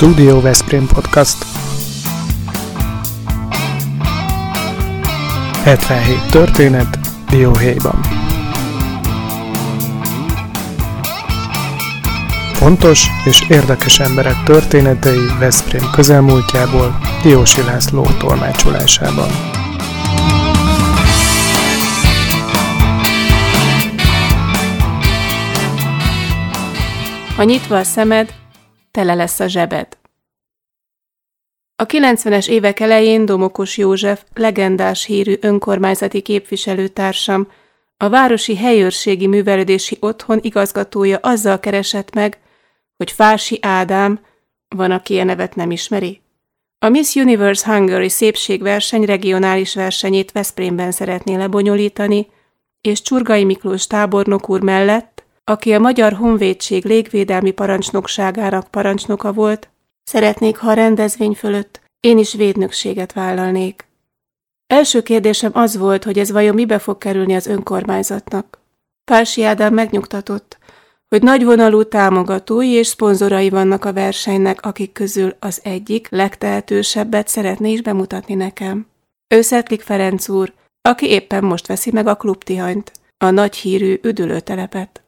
Studio Veszprém Podcast 77 történet Dióhéjban Fontos és érdekes emberek történetei Veszprém közelmúltjából Diósi László tolmácsolásában. Ha nyitva a szemed, tele lesz a zsebed. A 90-es évek elején Domokos József, legendás hírű önkormányzati képviselőtársam, a Városi Helyőrségi Művelődési Otthon igazgatója azzal keresett meg, hogy Fási Ádám, van, aki a nevet nem ismeri, a Miss Universe Hungary szépségverseny regionális versenyét Veszprémben szeretné lebonyolítani, és Csurgai Miklós tábornok úr mellett aki a Magyar Honvédség légvédelmi parancsnokságának parancsnoka volt, szeretnék, ha a rendezvény fölött én is védnökséget vállalnék. Első kérdésem az volt, hogy ez vajon mibe fog kerülni az önkormányzatnak. Pálsi Ádám megnyugtatott, hogy nagyvonalú támogatói és szponzorai vannak a versenynek, akik közül az egyik legtehetősebbet szeretné is bemutatni nekem. Ő Szetlik Ferenc úr, aki éppen most veszi meg a klubtihanyt, a nagy hírű üdülőtelepet.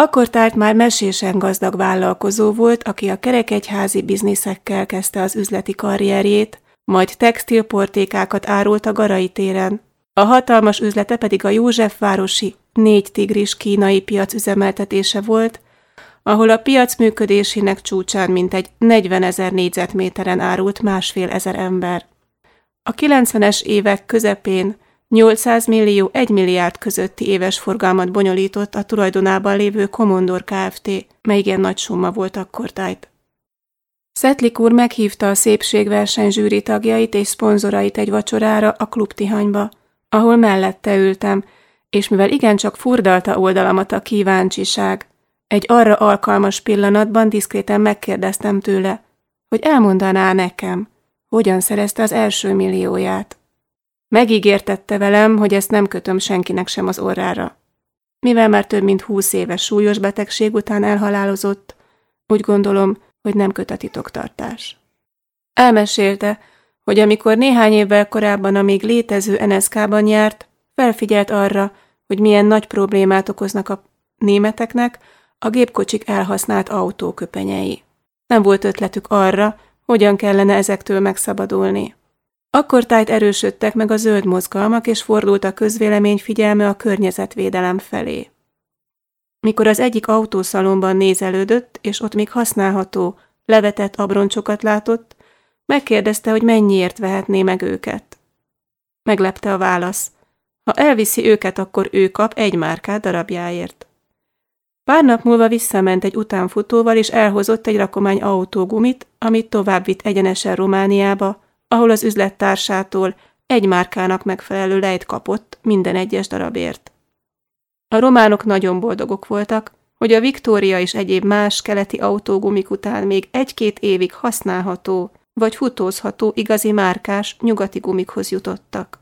Akkor tárt már mesésen gazdag vállalkozó volt, aki a kerekegyházi bizniszekkel kezdte az üzleti karrierjét, majd textilportékákat árult a Garai téren. A hatalmas üzlete pedig a Józsefvárosi négy tigris kínai piac üzemeltetése volt, ahol a piac működésének csúcsán mintegy 40 ezer négyzetméteren árult másfél ezer ember. A 90-es évek közepén 800 millió 1 milliárd közötti éves forgalmat bonyolított a tulajdonában lévő Komondor Kft., mely igen nagy summa volt akkor tájt. Szetlik úr meghívta a szépségverseny zsűri tagjait és szponzorait egy vacsorára a klubtihanyba, ahol mellette ültem, és mivel igencsak furdalta oldalamat a kíváncsiság, egy arra alkalmas pillanatban diszkréten megkérdeztem tőle, hogy elmondaná nekem, hogyan szerezte az első millióját. Megígértette velem, hogy ezt nem kötöm senkinek sem az orrára. Mivel már több mint húsz éves súlyos betegség után elhalálozott, úgy gondolom, hogy nem köt a titoktartás. Elmesélte, hogy amikor néhány évvel korábban a még létező NSK-ban járt, felfigyelt arra, hogy milyen nagy problémát okoznak a németeknek a gépkocsik elhasznált autóköpenyei. Nem volt ötletük arra, hogyan kellene ezektől megszabadulni. Akkor tájt erősödtek meg a zöld mozgalmak, és fordult a közvélemény figyelme a környezetvédelem felé. Mikor az egyik autószalomban nézelődött, és ott még használható, levetett abroncsokat látott, megkérdezte, hogy mennyiért vehetné meg őket. Meglepte a válasz. Ha elviszi őket, akkor ő kap egy márkát darabjáért. Pár nap múlva visszament egy utánfutóval, és elhozott egy rakomány autógumit, amit tovább vitt egyenesen Romániába, ahol az üzlettársától egy márkának megfelelő lejt kapott minden egyes darabért. A románok nagyon boldogok voltak, hogy a Viktória és egyéb más keleti autógumik után még egy-két évig használható vagy futózható igazi márkás nyugati gumikhoz jutottak.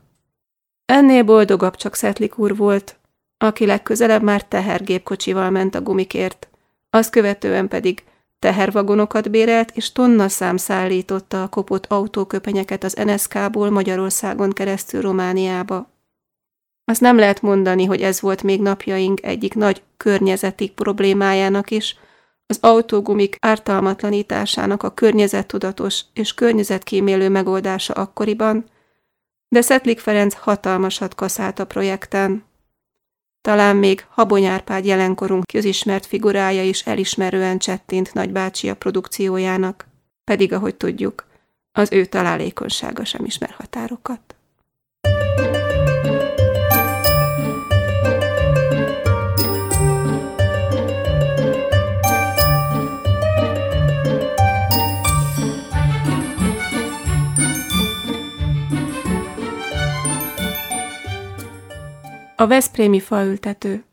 Ennél boldogabb csak Szetlik úr volt, aki legközelebb már tehergépkocsival ment a gumikért, azt követően pedig Tehervagonokat bérelt, és tonna szám szállította a kopott autóköpenyeket az NSK-ból Magyarországon keresztül Romániába. Azt nem lehet mondani, hogy ez volt még napjaink egyik nagy környezeti problémájának is, az autógumik ártalmatlanításának a környezettudatos és környezetkímélő megoldása akkoriban, de Szetlik Ferenc hatalmasat kaszált a projekten. Talán még Habony Árpád jelenkorunk közismert figurája is elismerően csettint nagybácsia produkciójának, pedig, ahogy tudjuk, az ő találékonysága sem ismer határokat. A Veszprémi faültető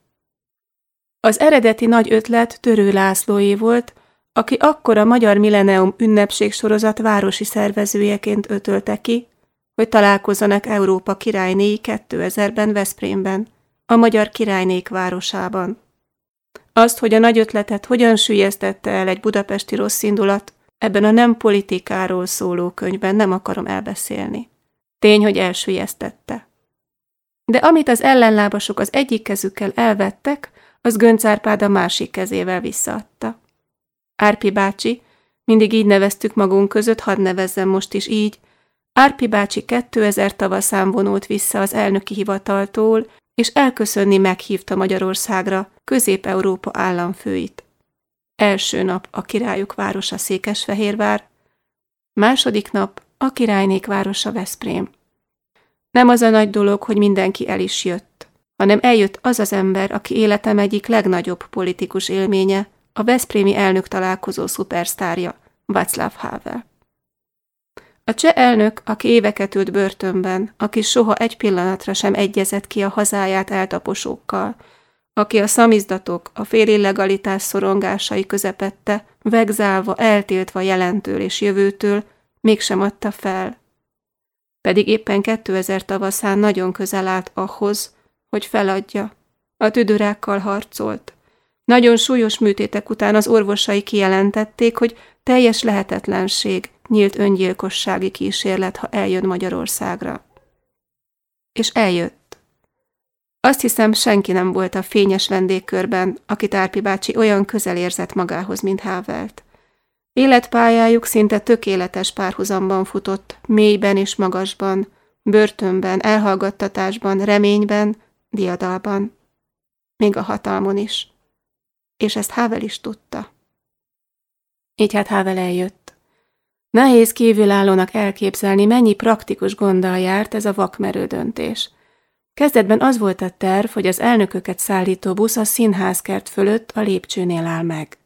Az eredeti nagy ötlet Törő Lászlóé volt, aki akkor a Magyar Millennium ünnepség sorozat városi szervezőjeként ötölte ki, hogy találkozzanak Európa királynéi 2000-ben Veszprémben, a Magyar Királynék városában. Azt, hogy a nagy ötletet hogyan sűjesztette el egy budapesti rossz indulat, ebben a nem politikáról szóló könyvben nem akarom elbeszélni. Tény, hogy elsüllyesztette. De amit az ellenlábasok az egyik kezükkel elvettek, az Gönc Árpád a másik kezével visszaadta. Árpi bácsi, mindig így neveztük magunk között, hadd nevezzem most is így, Árpi bácsi 2000 tavaszán vonult vissza az elnöki hivataltól, és elköszönni meghívta Magyarországra Közép-Európa államfőit. Első nap a királyok városa Székesfehérvár, második nap a királynék városa Veszprém. Nem az a nagy dolog, hogy mindenki el is jött, hanem eljött az az ember, aki életem egyik legnagyobb politikus élménye, a Veszprémi elnök találkozó szupersztárja, Václav Havel. A cseh elnök, aki éveket ült börtönben, aki soha egy pillanatra sem egyezett ki a hazáját eltaposókkal, aki a szamizdatok, a félillegalitás szorongásai közepette, vegzálva, eltiltva jelentől és jövőtől, mégsem adta fel. Pedig éppen 2000 tavaszán nagyon közel állt ahhoz, hogy feladja. A tüdőrákkal harcolt. Nagyon súlyos műtétek után az orvosai kijelentették, hogy teljes lehetetlenség, nyílt öngyilkossági kísérlet, ha eljön Magyarországra. És eljött. Azt hiszem, senki nem volt a fényes vendégkörben, akit Árpi bácsi olyan közel érzett magához, mint Hávelt. Életpályájuk szinte tökéletes párhuzamban futott, mélyben és magasban, börtönben, elhallgattatásban, reményben, diadalban. Még a hatalmon is. És ezt Hável is tudta. Így hát Hável eljött. Nehéz kívülállónak elképzelni, mennyi praktikus gonddal járt ez a vakmerő döntés. Kezdetben az volt a terv, hogy az elnököket szállító busz a színházkert fölött a lépcsőnél áll meg.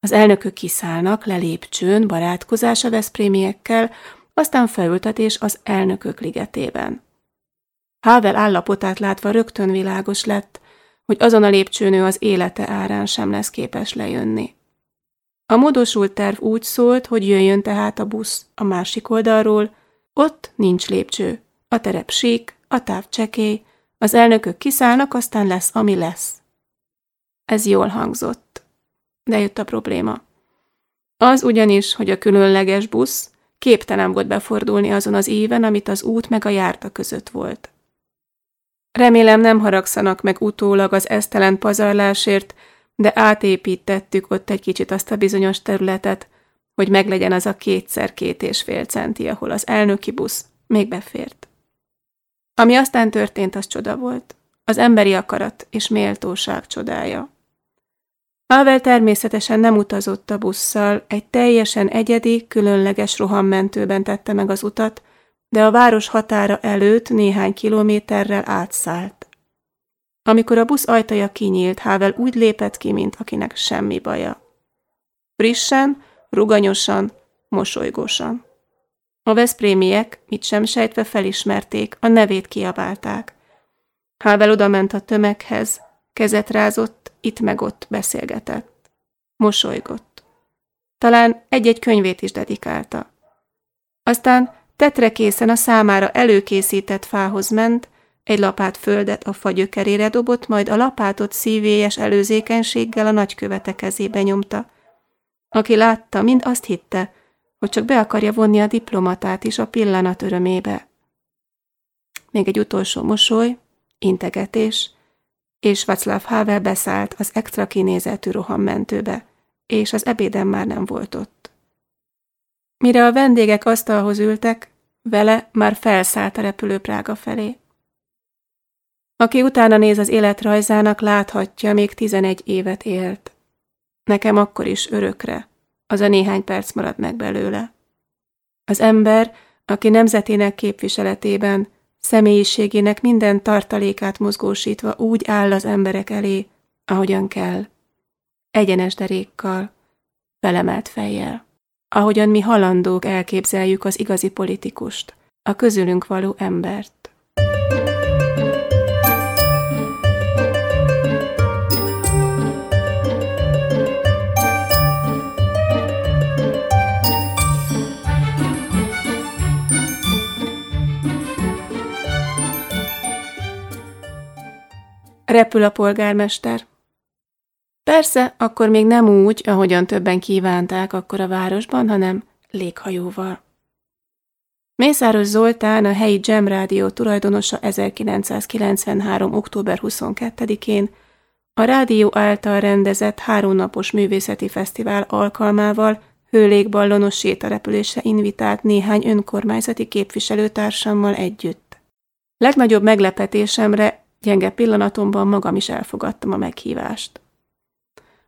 Az elnökök kiszállnak le lépcsőn, barátkozás a veszprémiekkel, aztán felültetés az elnökök ligetében. Havel állapotát látva rögtön világos lett, hogy azon a lépcsőnő az élete árán sem lesz képes lejönni. A módosult terv úgy szólt, hogy jöjjön tehát a busz a másik oldalról, ott nincs lépcső, a terep sík, a táv csekély, az elnökök kiszállnak, aztán lesz, ami lesz. Ez jól hangzott. De jött a probléma. Az ugyanis, hogy a különleges busz képtelen volt befordulni azon az éven, amit az út meg a járta között volt. Remélem nem haragszanak meg utólag az esztelen pazarlásért, de átépítettük ott egy kicsit azt a bizonyos területet, hogy meglegyen az a kétszer két és fél centi, ahol az elnöki busz még befért. Ami aztán történt, az csoda volt. Az emberi akarat és méltóság csodája. Pavel természetesen nem utazott a busszal, egy teljesen egyedi, különleges rohammentőben tette meg az utat, de a város határa előtt néhány kilométerrel átszállt. Amikor a busz ajtaja kinyílt, Havel úgy lépett ki, mint akinek semmi baja. Frissen, ruganyosan, mosolygósan. A veszprémiek, mit sem sejtve felismerték, a nevét kiabálták. Havel odament a tömeghez, kezet rázott, itt meg ott beszélgetett. Mosolygott. Talán egy-egy könyvét is dedikálta. Aztán tetre készen a számára előkészített fához ment, egy lapát földet a fa gyökerére dobott, majd a lapátot szívélyes előzékenységgel a nagykövete kezébe nyomta. Aki látta, mind azt hitte, hogy csak be akarja vonni a diplomatát is a pillanat örömébe. Még egy utolsó mosoly, integetés, és Václav Havel beszállt az extra kinézetű rohammentőbe, és az ebéden már nem volt ott. Mire a vendégek asztalhoz ültek, vele már felszállt a repülő Prága felé. Aki utána néz az életrajzának, láthatja, még tizenegy évet élt. Nekem akkor is örökre, az a néhány perc marad meg belőle. Az ember, aki nemzetének képviseletében, személyiségének minden tartalékát mozgósítva úgy áll az emberek elé, ahogyan kell. Egyenes derékkal, felemelt fejjel. Ahogyan mi halandók elképzeljük az igazi politikust, a közülünk való embert. Repül a polgármester. Persze, akkor még nem úgy, ahogyan többen kívánták akkor a városban, hanem léghajóval. Mészáros Zoltán, a helyi Jam Rádió tulajdonosa 1993. október 22-én a rádió által rendezett háromnapos művészeti fesztivál alkalmával hőlégballonos sétarepülésre invitált néhány önkormányzati képviselőtársammal együtt. Legnagyobb meglepetésemre gyenge pillanatomban magam is elfogadtam a meghívást.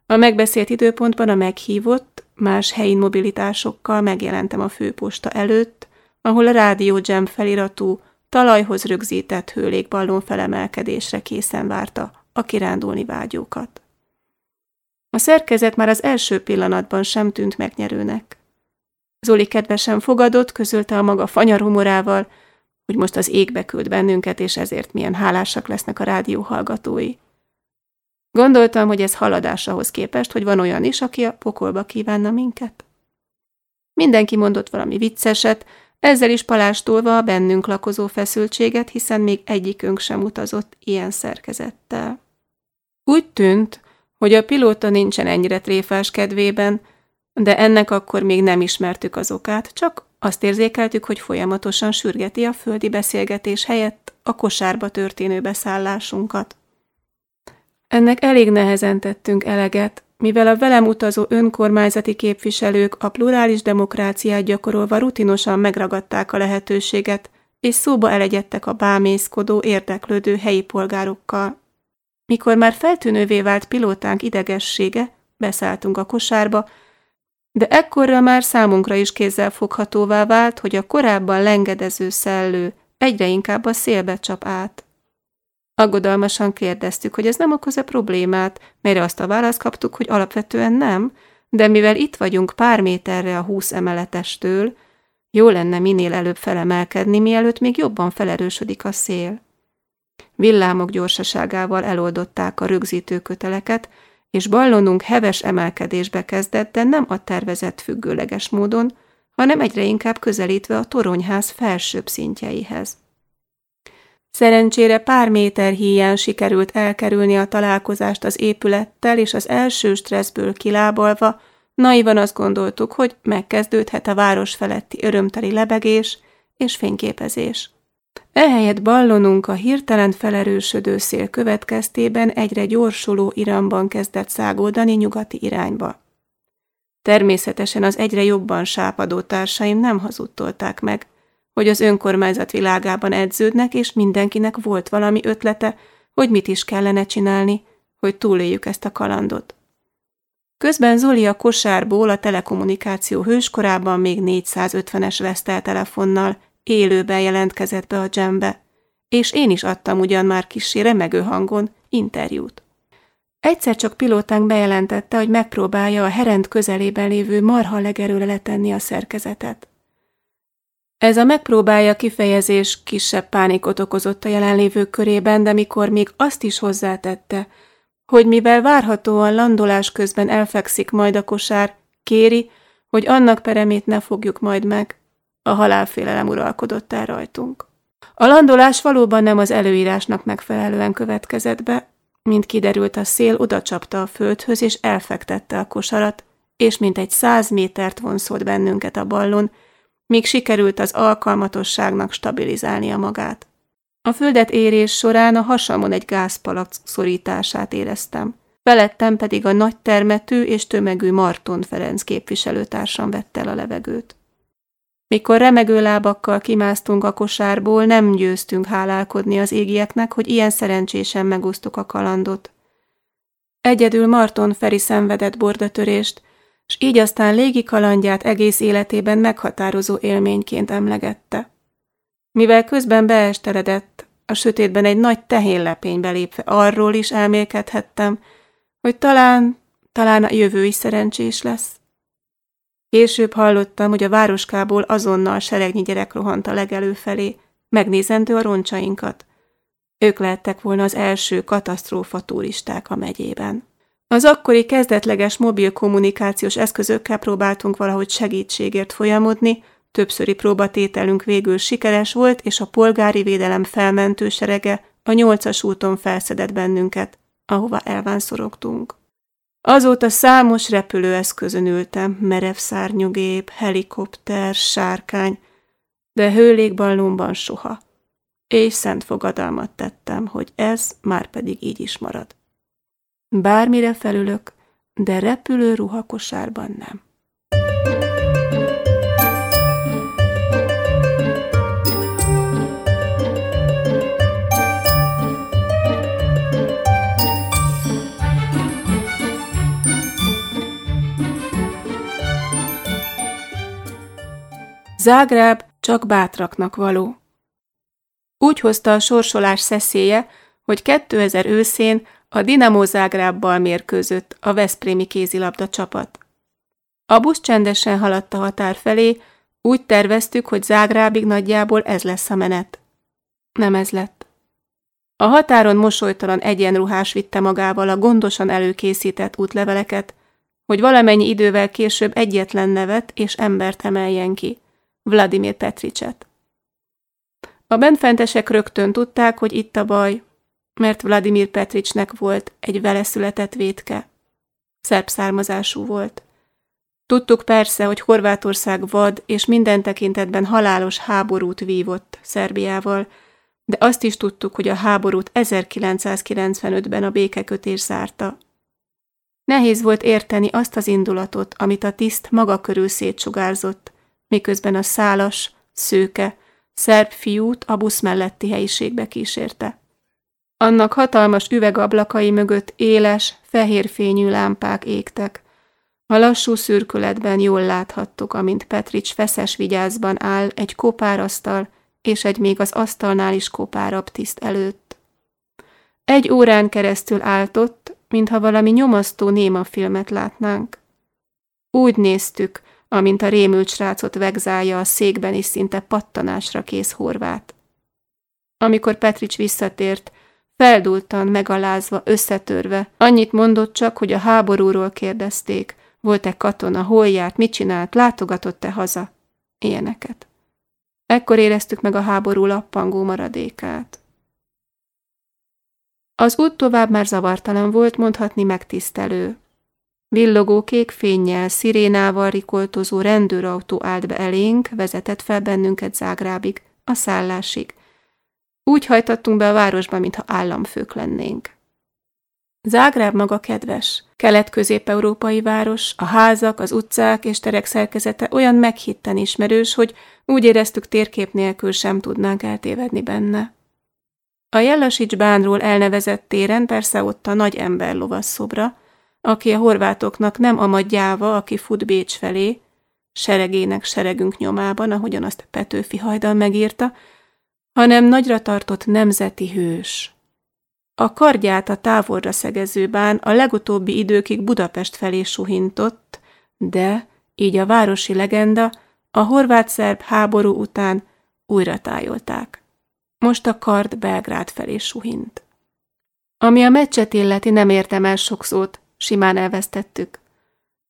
A megbeszélt időpontban a meghívott, más helyi mobilitásokkal megjelentem a főposta előtt, ahol a Rádió Jam feliratú, talajhoz rögzített hőlégballon felemelkedésre készen várta a kirándulni vágyókat. A szerkezet már az első pillanatban sem tűnt megnyerőnek. Zoli kedvesen fogadott, közölte a maga fanyar humorával, hogy most az égbe küld bennünket, és ezért milyen hálásak lesznek a rádió hallgatói. Gondoltam, hogy ez haladás ahhoz képest, hogy van olyan is, aki a pokolba kívánna minket. Mindenki mondott valami vicceset, ezzel is palástolva a bennünk lakozó feszültséget, hiszen még egyikünk sem utazott ilyen szerkezettel. Úgy tűnt, hogy a pilóta nincsen ennyire tréfás kedvében, de ennek akkor még nem ismertük az okát, csak azt érzékeltük, hogy folyamatosan sürgeti a földi beszélgetés helyett a kosárba történő beszállásunkat. Ennek elég nehezen tettünk eleget, mivel a velem utazó önkormányzati képviselők a plurális demokráciát gyakorolva rutinosan megragadták a lehetőséget, és szóba elegyedtek a bámészkodó, érdeklődő helyi polgárokkal. Mikor már feltűnővé vált pilótánk idegessége, beszálltunk a kosárba, de ekkorra már számunkra is kézzel foghatóvá vált, hogy a korábban lengedező szellő egyre inkább a szélbe csap át. Aggodalmasan kérdeztük, hogy ez nem okoz-e problémát, melyre azt a választ kaptuk, hogy alapvetően nem, de mivel itt vagyunk pár méterre a húsz emeletestől, jó lenne minél előbb felemelkedni, mielőtt még jobban felerősödik a szél. Villámok gyorsaságával eloldották a rögzítő köteleket, és ballonunk heves emelkedésbe kezdett, de nem a tervezett függőleges módon, hanem egyre inkább közelítve a toronyház felsőbb szintjeihez. Szerencsére pár méter híján sikerült elkerülni a találkozást az épülettel, és az első stresszből kilábalva naivan azt gondoltuk, hogy megkezdődhet a város feletti örömteli lebegés és fényképezés. Ehelyett ballonunk a hirtelen felerősödő szél következtében egyre gyorsuló iramban kezdett szágódani nyugati irányba. Természetesen az egyre jobban sápadó társaim nem hazudtolták meg, hogy az önkormányzat világában edződnek, és mindenkinek volt valami ötlete, hogy mit is kellene csinálni, hogy túléljük ezt a kalandot. Közben Zoli a kosárból a telekommunikáció hőskorában még 450-es veszteltelefonnal élőben jelentkezett be a dzsembe, és én is adtam ugyan már kissé remegő hangon interjút. Egyszer csak pilótánk bejelentette, hogy megpróbálja a herend közelében lévő marha legerőre letenni a szerkezetet. Ez a megpróbálja kifejezés kisebb pánikot okozott a jelenlévők körében, de mikor még azt is hozzátette, hogy mivel várhatóan landolás közben elfekszik majd a kosár, kéri, hogy annak peremét ne fogjuk majd meg. A halálfélelem uralkodott el rajtunk. A landolás valóban nem az előírásnak megfelelően következett be, mint kiderült a szél odacsapta a földhöz és elfektette a kosarat, és mint egy száz métert vonszolt bennünket a ballon, míg sikerült az alkalmatosságnak stabilizálnia magát. A földet érés során a hasamon egy gázpalac szorítását éreztem. Felettem pedig a nagy termetű és tömegű Marton Ferenc képviselőtársam vette el a levegőt. Mikor remegő lábakkal kimásztunk a kosárból, nem győztünk hálálkodni az égieknek, hogy ilyen szerencsésen megosztuk a kalandot. Egyedül Marton Feri szenvedett bordatörést, s így aztán légi kalandját egész életében meghatározó élményként emlegette. Mivel közben beesteledett, a sötétben egy nagy tehénlepénybe lépve arról is elmélkedhettem, hogy talán, talán a jövő is szerencsés lesz. Később hallottam, hogy a városkából azonnal seregnyi gyerek rohant a legelő felé, megnézendő a roncsainkat. Ők lehettek volna az első katasztrófa turisták a megyében. Az akkori kezdetleges mobil kommunikációs eszközökkel próbáltunk valahogy segítségért folyamodni, többszöri próbatételünk végül sikeres volt, és a polgári védelem felmentő serege a nyolcas úton felszedett bennünket, ahova elvánszorogtunk. Azóta számos repülőeszközön ültem, merev szárnyugép, helikopter, sárkány, de hőlégballonban soha. És szent fogadalmat tettem, hogy ez már pedig így is marad. Bármire felülök, de repülő ruhakosárban nem. Zágráb csak bátraknak való. Úgy hozta a sorsolás szeszélye, hogy 2000 őszén a Dinamo Zágrábbal mérkőzött a Veszprémi kézilabda csapat. A busz csendesen haladt a határ felé, úgy terveztük, hogy Zágrábig nagyjából ez lesz a menet. Nem ez lett. A határon mosolytalan egyenruhás vitte magával a gondosan előkészített útleveleket, hogy valamennyi idővel később egyetlen nevet és embert emeljen ki. Vladimir Petricset. A benfentesek rögtön tudták, hogy itt a baj, mert Vladimir Petricsnek volt egy vele született vétke. Szerb származású volt. Tudtuk persze, hogy Horvátország vad és minden tekintetben halálos háborút vívott Szerbiával, de azt is tudtuk, hogy a háborút 1995-ben a békekötés zárta. Nehéz volt érteni azt az indulatot, amit a tiszt maga körül szétsugárzott, miközben a szálas, szőke, szerb fiút a busz melletti helyiségbe kísérte. Annak hatalmas üvegablakai mögött éles, fehér fényű lámpák égtek. A lassú szürkületben jól láthattuk, amint Petrics feszes vigyázban áll egy kopárasztal és egy még az asztalnál is kopárabb tiszt előtt. Egy órán keresztül álltott, mintha valami nyomasztó néma filmet látnánk. Úgy néztük, amint a rémült srácot vegzálja a székben is szinte pattanásra kész horvát. Amikor Petrics visszatért, feldultan, megalázva, összetörve, annyit mondott csak, hogy a háborúról kérdezték, volt-e katona, hol járt, mit csinált, látogatott-e haza, ilyeneket. Ekkor éreztük meg a háború lappangó maradékát. Az út tovább már zavartalan volt, mondhatni megtisztelő. Villogó kék fényjel, szirénával rikoltozó rendőrautó állt be elénk, vezetett fel bennünket Zágrábig, a szállásig. Úgy hajtattunk be a városba, mintha államfők lennénk. Zágráb maga kedves, kelet-közép-európai város, a házak, az utcák és terek szerkezete olyan meghitten ismerős, hogy úgy éreztük térkép nélkül sem tudnánk eltévedni benne. A Jellasics bánról elnevezett téren persze ott a nagy ember szobra, aki a horvátoknak nem a magyáva, aki fut Bécs felé, seregének seregünk nyomában, ahogyan azt Petőfi hajdan megírta, hanem nagyra tartott nemzeti hős. A kardját a távolra szegező a legutóbbi időkig Budapest felé suhintott, de, így a városi legenda, a horvát-szerb háború után újra tájolták. Most a kard Belgrád felé suhint. Ami a meccset illeti, nem értem el sok szót, simán elvesztettük.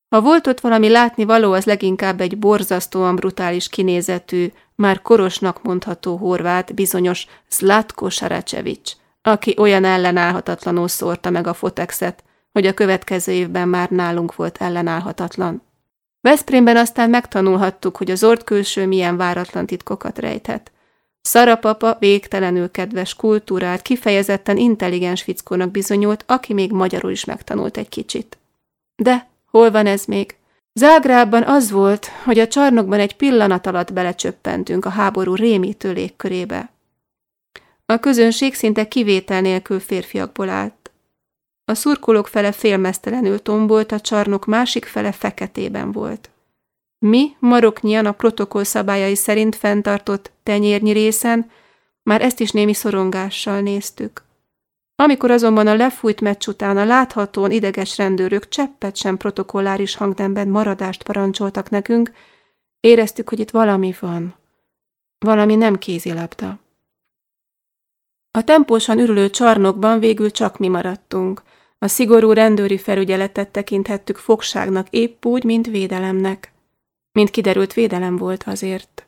Ha volt ott valami látni való, az leginkább egy borzasztóan brutális kinézetű, már korosnak mondható horvát, bizonyos Zlatko Saracevics, aki olyan ellenállhatatlanul szórta meg a fotexet, hogy a következő évben már nálunk volt ellenállhatatlan. Veszprémben aztán megtanulhattuk, hogy az ort külső milyen váratlan titkokat rejthet. Szarapapa végtelenül kedves, kultúrált, kifejezetten intelligens fickónak bizonyult, aki még magyarul is megtanult egy kicsit. De hol van ez még? Zágrában az volt, hogy a csarnokban egy pillanat alatt belecsöppentünk a háború rémítő légkörébe. A közönség szinte kivétel nélkül férfiakból állt. A szurkolók fele félmeztelenül tombolt, a csarnok másik fele feketében volt. Mi, maroknyian a protokoll szabályai szerint fenntartott tenyérnyi részen, már ezt is némi szorongással néztük. Amikor azonban a lefújt meccs után a láthatóan ideges rendőrök cseppet sem protokolláris hangnemben maradást parancsoltak nekünk, éreztük, hogy itt valami van. Valami nem kézilabda. A tempósan ürülő csarnokban végül csak mi maradtunk. A szigorú rendőri felügyeletet tekinthettük fogságnak épp úgy, mint védelemnek. Mint kiderült, védelem volt azért.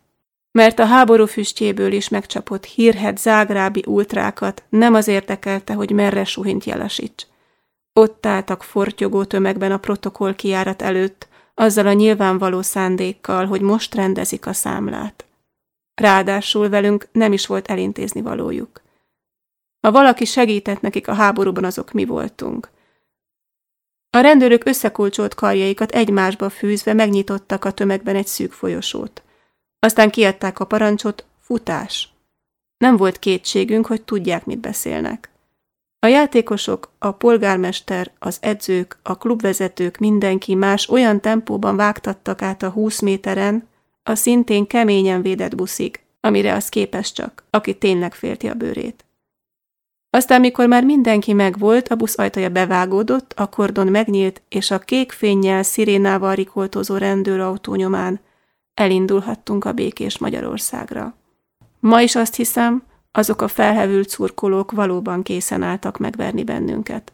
Mert a háború füstjéből is megcsapott hírhet zágrábi ultrákat nem az érdekelte, hogy merre suhint Jelasics. Ott álltak fortyogó tömegben a protokoll kiárat előtt, azzal a nyilvánvaló szándékkal, hogy most rendezik a számlát. Ráadásul velünk nem is volt elintézni valójuk. Ha valaki segített nekik a háborúban, azok mi voltunk. A rendőrök összekulcsolt karjaikat egymásba fűzve megnyitottak a tömegben egy szűk folyosót. Aztán kiadták a parancsot, futás. Nem volt kétségünk, hogy tudják, mit beszélnek. A játékosok, a polgármester, az edzők, a klubvezetők, mindenki más olyan tempóban vágtattak át a 20 méteren, a szintén keményen védett buszig, amire az képes csak, aki tényleg félti a bőrét. Aztán, mikor már mindenki megvolt, a busz ajtaja bevágódott, a kordon megnyílt, és a kék fényjel, szirénával rikoltozó rendőrautó nyomán elindulhattunk a békés Magyarországra. Ma is azt hiszem, azok a felhevült szurkolók valóban készen álltak megverni bennünket.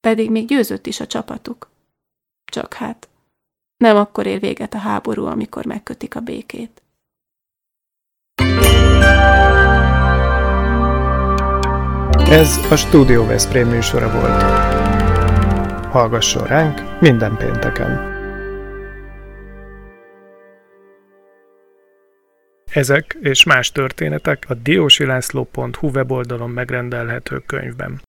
Pedig még győzött is a csapatuk. Csak hát, nem akkor ér véget a háború, amikor megkötik a békét. Ez a Studio Veszprém műsora volt. Hallgasson ránk minden pénteken! Ezek és más történetek a diósilászló.hu weboldalon megrendelhető könyvben.